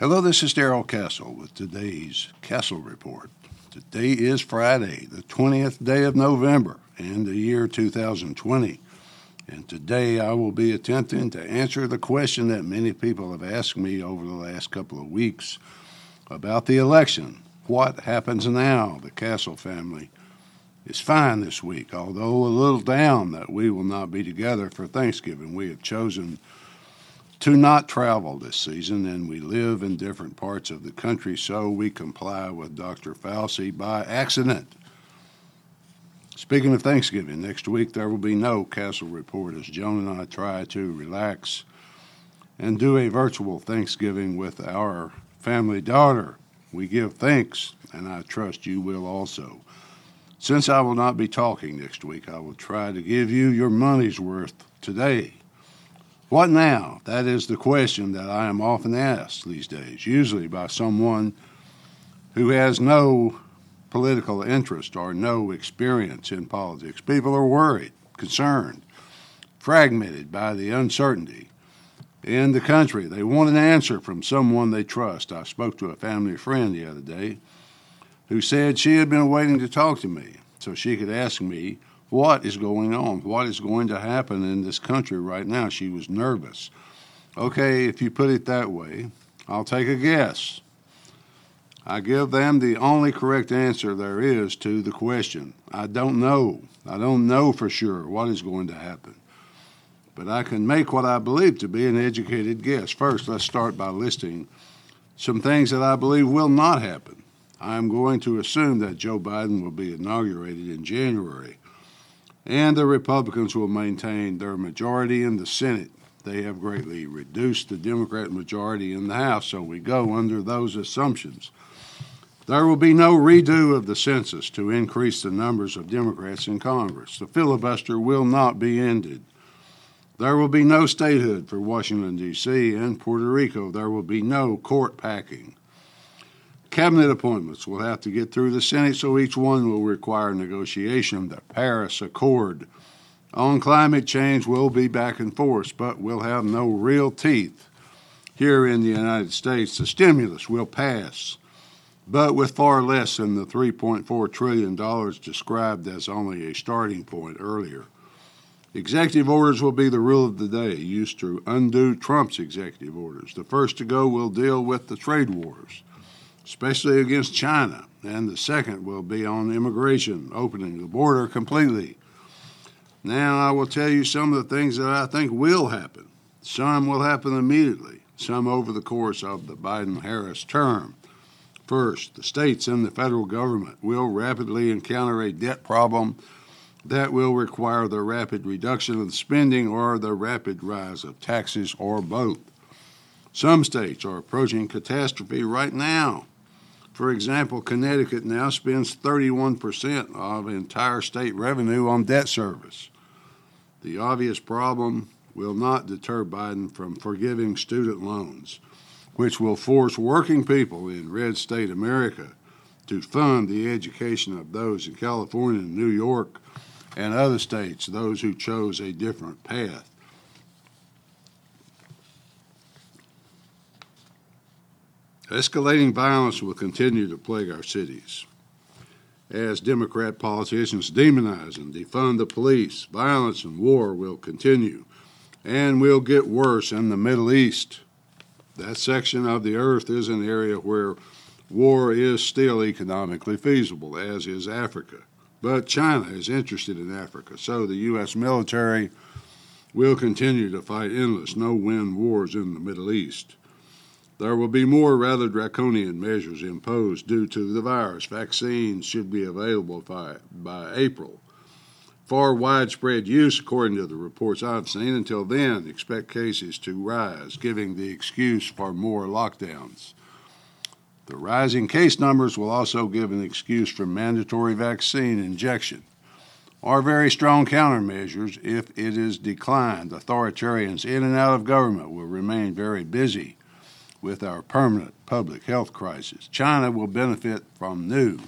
Hello, this is Darrell Castle with today's Castle Report. Today is Friday, the 20th day of November in the year 2020. And today I will be attempting to answer the question that many people have asked me over the last couple of weeks about the election. What happens now? The Castle family is fine this week, although a little down that we will not be together for Thanksgiving. We have chosen to not travel this season, and we live in different parts of the country, so we comply with Dr. Fauci by accident. Speaking of Thanksgiving, next week there will be no Castle Report as Joan and I try to relax and do a virtual Thanksgiving with our family daughter. We give thanks, and I trust you will also. Since I will not be talking next week, I will try to give you your money's worth today. What now? That is the question that I am often asked these days, usually by someone who has no political interest or no experience in politics. People are worried, concerned, fragmented by the uncertainty in the country. They want an answer from someone they trust. I spoke to a family friend the other day who said she had been waiting to talk to me so she could ask me what is going on, what is going to happen in this country right now. She was nervous. Okay, if you put it that way, I'll take a guess. I give them the only correct answer there is to the question. I don't know. I don't know for sure what is going to happen. But I can make what I believe to be an educated guess. First, let's start by listing some things that I believe will not happen. I'm going to assume that Joe Biden will be inaugurated in January and the Republicans will maintain their majority in the Senate. They have greatly reduced the Democrat majority in the House, so we go under those assumptions. There will be no redo of the census to increase the numbers of Democrats in Congress. The filibuster will not be ended. There will be no statehood for Washington, D.C. and Puerto Rico. There will be no court packing. Cabinet appointments will have to get through the Senate, so each one will require negotiation. The Paris Accord on climate change will be back and forth, but will have no real teeth. Here in the United States, the stimulus will pass, but with far less than the $3.4 trillion described as only a starting point earlier. Executive orders will be the rule of the day, used to undo Trump's executive orders. The first to go will deal with the trade wars especially against China. And the second will be on immigration, opening the border completely. Now, I will tell you some of the things that I think will happen. Some will happen immediately, some over the course of the Biden Harris term. First, the states and the federal government will rapidly encounter a debt problem that will require the rapid reduction of spending or the rapid rise of taxes or both. Some states are approaching catastrophe right now for example, Connecticut now spends 31% of entire state revenue on debt service. The obvious problem will not deter Biden from forgiving student loans, which will force working people in red state America to fund the education of those in California and New York and other states, those who chose a different path. Escalating violence will continue to plague our cities. As Democrat politicians demonize and defund the police, violence and war will continue and will get worse in the Middle East. That section of the earth is an area where war is still economically feasible, as is Africa. But China is interested in Africa, so the U.S. military will continue to fight endless, no win wars in the Middle East. There will be more rather draconian measures imposed due to the virus. Vaccines should be available by, by April. For widespread use, according to the reports I've seen. Until then, expect cases to rise, giving the excuse for more lockdowns. The rising case numbers will also give an excuse for mandatory vaccine injection or very strong countermeasures if it is declined. Authoritarians in and out of government will remain very busy with our permanent public health crisis. China will benefit from new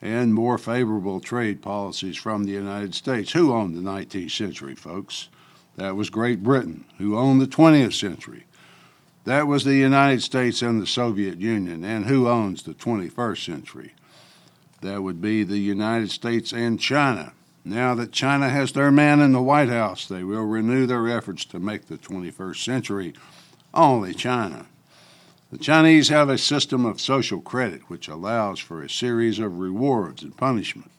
and more favorable trade policies from the United States. Who owned the 19th century, folks? That was Great Britain. Who owned the 20th century? That was the United States and the Soviet Union. And who owns the 21st century? That would be the United States and China. Now that China has their man in the White House, they will renew their efforts to make the 21st century only China. The Chinese have a system of social credit which allows for a series of rewards and punishment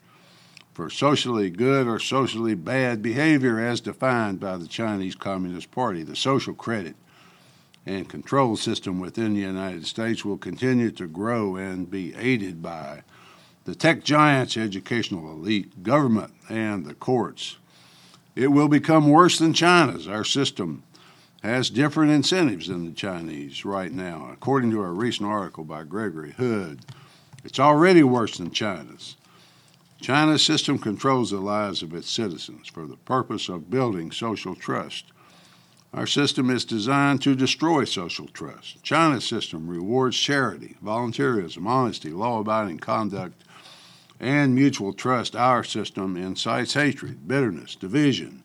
for socially good or socially bad behavior as defined by the Chinese Communist Party. The social credit and control system within the United States will continue to grow and be aided by the tech giants, educational elite, government, and the courts. It will become worse than China's. Our system has different incentives than the Chinese right now. According to a recent article by Gregory Hood, it's already worse than China's. China's system controls the lives of its citizens for the purpose of building social trust. Our system is designed to destroy social trust. China's system rewards charity, volunteerism, honesty, law abiding conduct, and mutual trust, our system incites hatred, bitterness, division,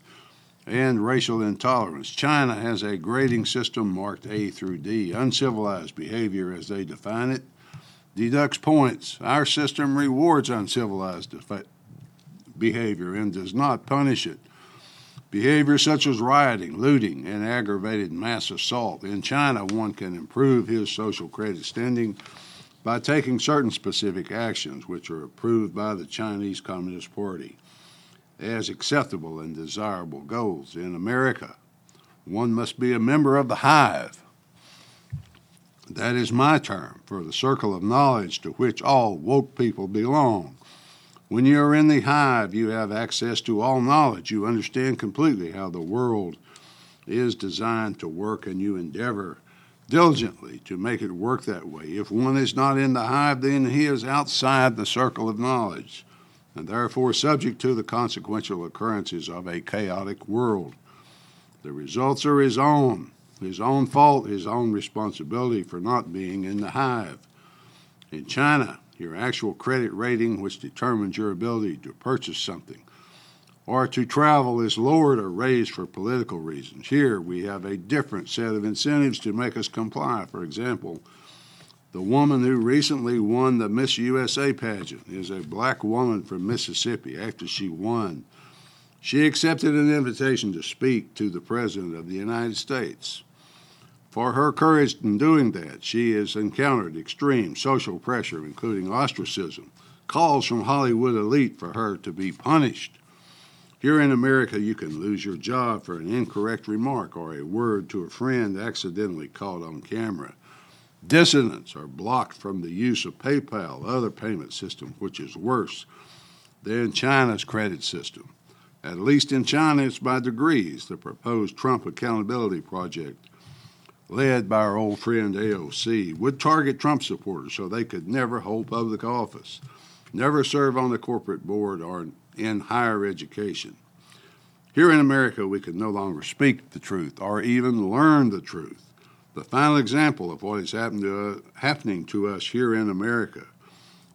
and racial intolerance. China has a grading system marked A through D. Uncivilized behavior, as they define it, deducts points. Our system rewards uncivilized behavior and does not punish it. Behavior such as rioting, looting, and aggravated mass assault. In China, one can improve his social credit standing by taking certain specific actions which are approved by the Chinese Communist Party as acceptable and desirable goals. In America, one must be a member of the hive. That is my term for the circle of knowledge to which all woke people belong. When you are in the hive, you have access to all knowledge. You understand completely how the world is designed to work, and you endeavor diligently to make it work that way. If one is not in the hive, then he is outside the circle of knowledge, and therefore subject to the consequential occurrences of a chaotic world. The results are his own, his own fault, his own responsibility for not being in the hive. In China, your actual credit rating, which determines your ability to purchase something, or to travel is lowered or raised for political reasons. Here we have a different set of incentives to make us comply. For example, the woman who recently won the Miss USA pageant is a black woman from Mississippi. After she won, she accepted an invitation to speak to the President of the United States. For her courage in doing that, she has encountered extreme social pressure, including ostracism, calls from Hollywood elite for her to be punished. Here in America, you can lose your job for an incorrect remark or a word to a friend accidentally caught on camera. Dissidents are blocked from the use of PayPal, other payment system, which is worse than China's credit system. At least in China, it's by degrees. The proposed Trump Accountability Project, led by our old friend AOC, would target Trump supporters so they could never hold public office, never serve on the corporate board, or in higher education. Here in America, we can no longer speak the truth or even learn the truth. The final example of what is to, uh, happening to us here in America,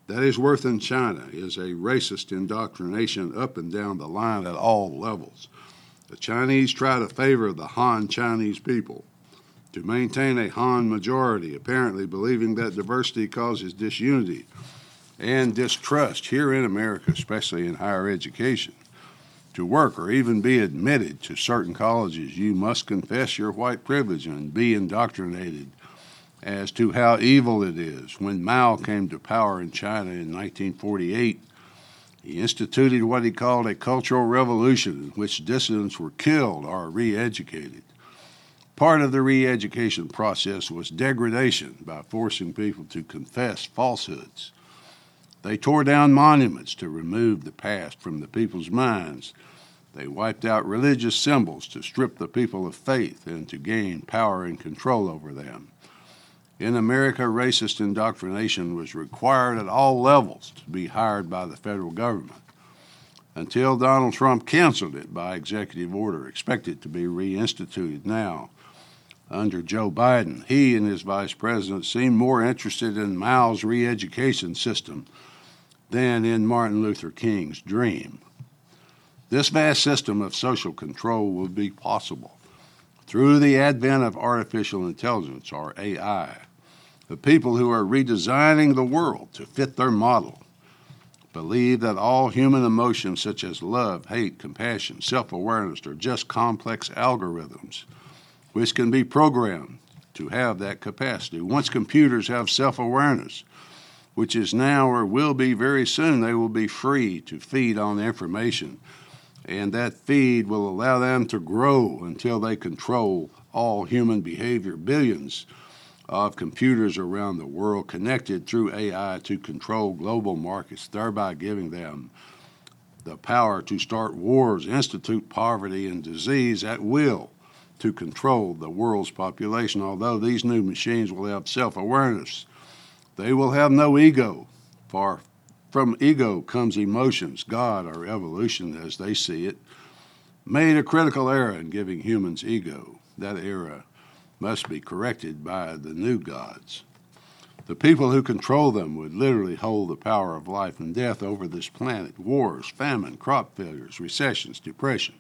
that is worse in China, is a racist indoctrination up and down the line at all levels. The Chinese try to favor the Han Chinese people to maintain a Han majority, apparently believing that diversity causes disunity and distrust here in America, especially in higher education. To work or even be admitted to certain colleges, you must confess your white privilege and be indoctrinated as to how evil it is. When Mao came to power in China in 1948, he instituted what he called a cultural revolution in which dissidents were killed or re educated. Part of the re education process was degradation by forcing people to confess falsehoods. They tore down monuments to remove the past from the people's minds. They wiped out religious symbols to strip the people of faith and to gain power and control over them. In America, racist indoctrination was required at all levels to be hired by the federal government until Donald Trump canceled it by executive order, expected to be reinstituted now. Under Joe Biden, he and his vice president seem more interested in Mao's re education system than in Martin Luther King's dream. This vast system of social control will be possible through the advent of artificial intelligence, or AI, the people who are redesigning the world to fit their model believe that all human emotions such as love, hate, compassion, self awareness are just complex algorithms which can be programmed to have that capacity. Once computers have self awareness, which is now or will be very soon, they will be free to feed on information. And that feed will allow them to grow until they control all human behavior. Billions of computers around the world connected through AI to control global markets, thereby giving them the power to start wars, institute poverty and disease at will to control the world's population. Although these new machines will have self awareness, they will have no ego. For from ego comes emotions. God, or evolution as they see it, made a critical error in giving humans ego. That error must be corrected by the new gods. The people who control them would literally hold the power of life and death over this planet. Wars, famine, crop failures, recessions, depression,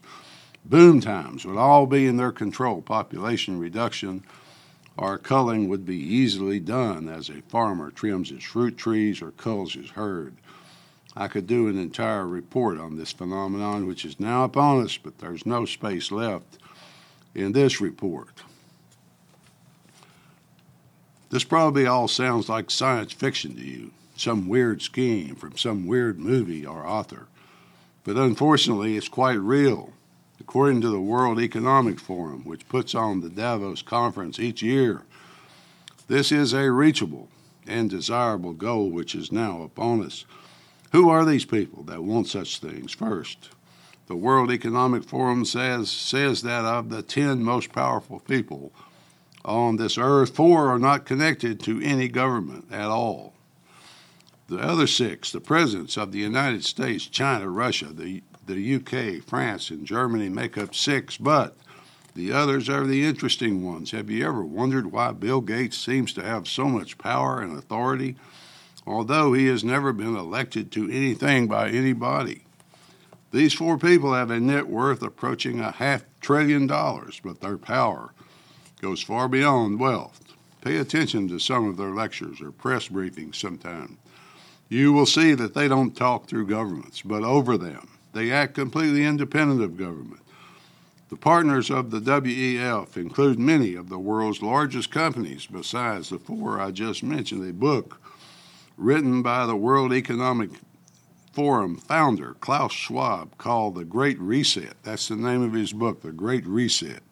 boom times would all be in their control. Population reduction or culling would be easily done as a farmer trims his fruit trees or culls his herd. I could do an entire report on this phenomenon, which is now upon us, but there's no space left in this report. This probably all sounds like science fiction to you, some weird scheme from some weird movie or author. But unfortunately, it's quite real. According to the World Economic Forum, which puts on the Davos conference each year, this is a reachable and desirable goal which is now upon us. Who are these people that want such things? First, the World Economic Forum says, says that of the 10 most powerful people on this earth, four are not connected to any government at all. The other six, the presidents of the United States, China, Russia, the, the UK, France, and Germany, make up six, but the others are the interesting ones. Have you ever wondered why Bill Gates seems to have so much power and authority, although he has never been elected to anything by anybody? These four people have a net worth approaching a half trillion dollars, but their power goes far beyond wealth. Pay attention to some of their lectures or press briefings sometime. You will see that they don't talk through governments, but over them. They act completely independent of government. The partners of the WEF include many of the world's largest companies, besides the four I just mentioned. A book written by the World Economic Forum founder, Klaus Schwab, called The Great Reset. That's the name of his book, The Great Reset.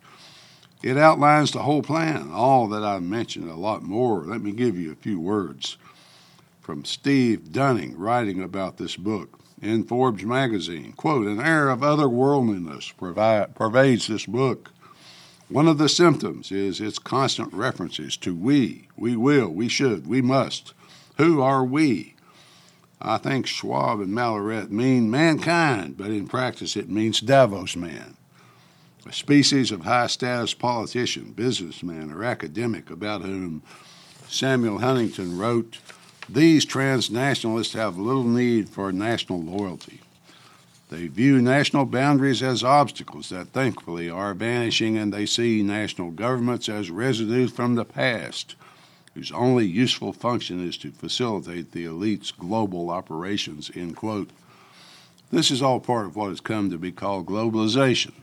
It outlines the whole plan, all that I've mentioned, a lot more. Let me give you a few words from Steve Denning writing about this book in Forbes magazine. Quote, an air of otherworldliness pervades this book. One of the symptoms is its constant references to we, we will, we should, we must. Who are we? I think Schwab and Malleret mean mankind, but in practice it means Davos man a species of high status politician, businessman, or academic about whom Samuel Huntington wrote, These transnationalists have little need for national loyalty. They view national boundaries as obstacles that thankfully are vanishing, and they see national governments as residues from the past, whose only useful function is to facilitate the elite's global operations. End quote. This is all part of what has come to be called globalization.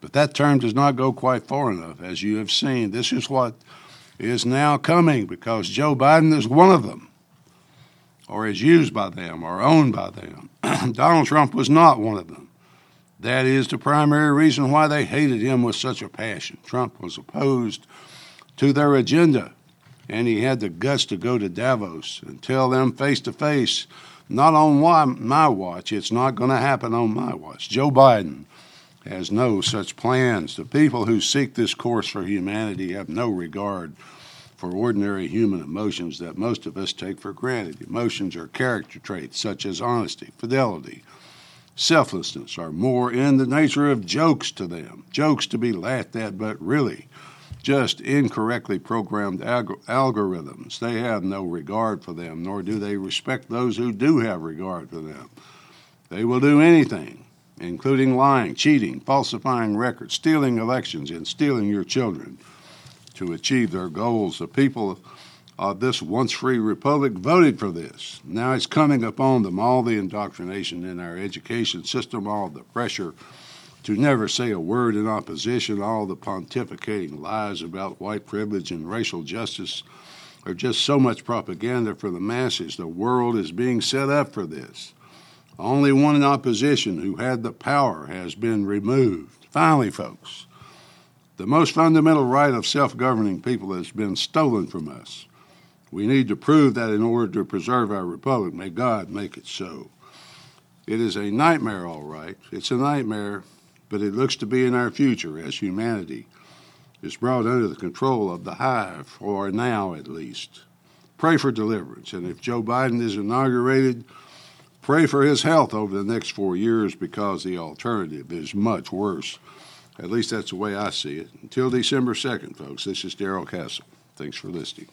But that term does not go quite far enough. As you have seen, this is what is now coming because Joe Biden is one of them, or is used by them, or owned by them. Donald Trump was not one of them. That is the primary reason why they hated him with such a passion. Trump was opposed to their agenda, and he had the guts to go to Davos and tell them face to face, not on my watch, it's not going to happen on my watch. Joe Biden has no such plans. The people who seek this course for humanity have no regard for ordinary human emotions that most of us take for granted. Emotions are character traits such as honesty, fidelity, selflessness are more in the nature of jokes to them, jokes to be laughed at, but really just incorrectly programmed alg- algorithms. They have no regard for them, nor do they respect those who do have regard for them. They will do anything including lying, cheating, falsifying records, stealing elections, and stealing your children to achieve their goals. The people of this once free republic voted for this. Now it's coming upon them all the indoctrination in our education system, all the pressure to never say a word in opposition, all the pontificating lies about white privilege and racial justice are just so much propaganda for the masses. The world is being set up for this. Only one in opposition who had the power has been removed. Finally, folks, the most fundamental right of self governing people has been stolen from us. We need to prove that in order to preserve our republic. May God make it so. It is a nightmare, all right. It's a nightmare, but it looks to be in our future as humanity is brought under the control of the hive, or now at least. Pray for deliverance. And if Joe Biden is inaugurated, pray for his health over the next four years because the alternative is much worse. At least that's the way I see it. Until December 2nd, folks, this is Darrell Castle. Thanks for listening.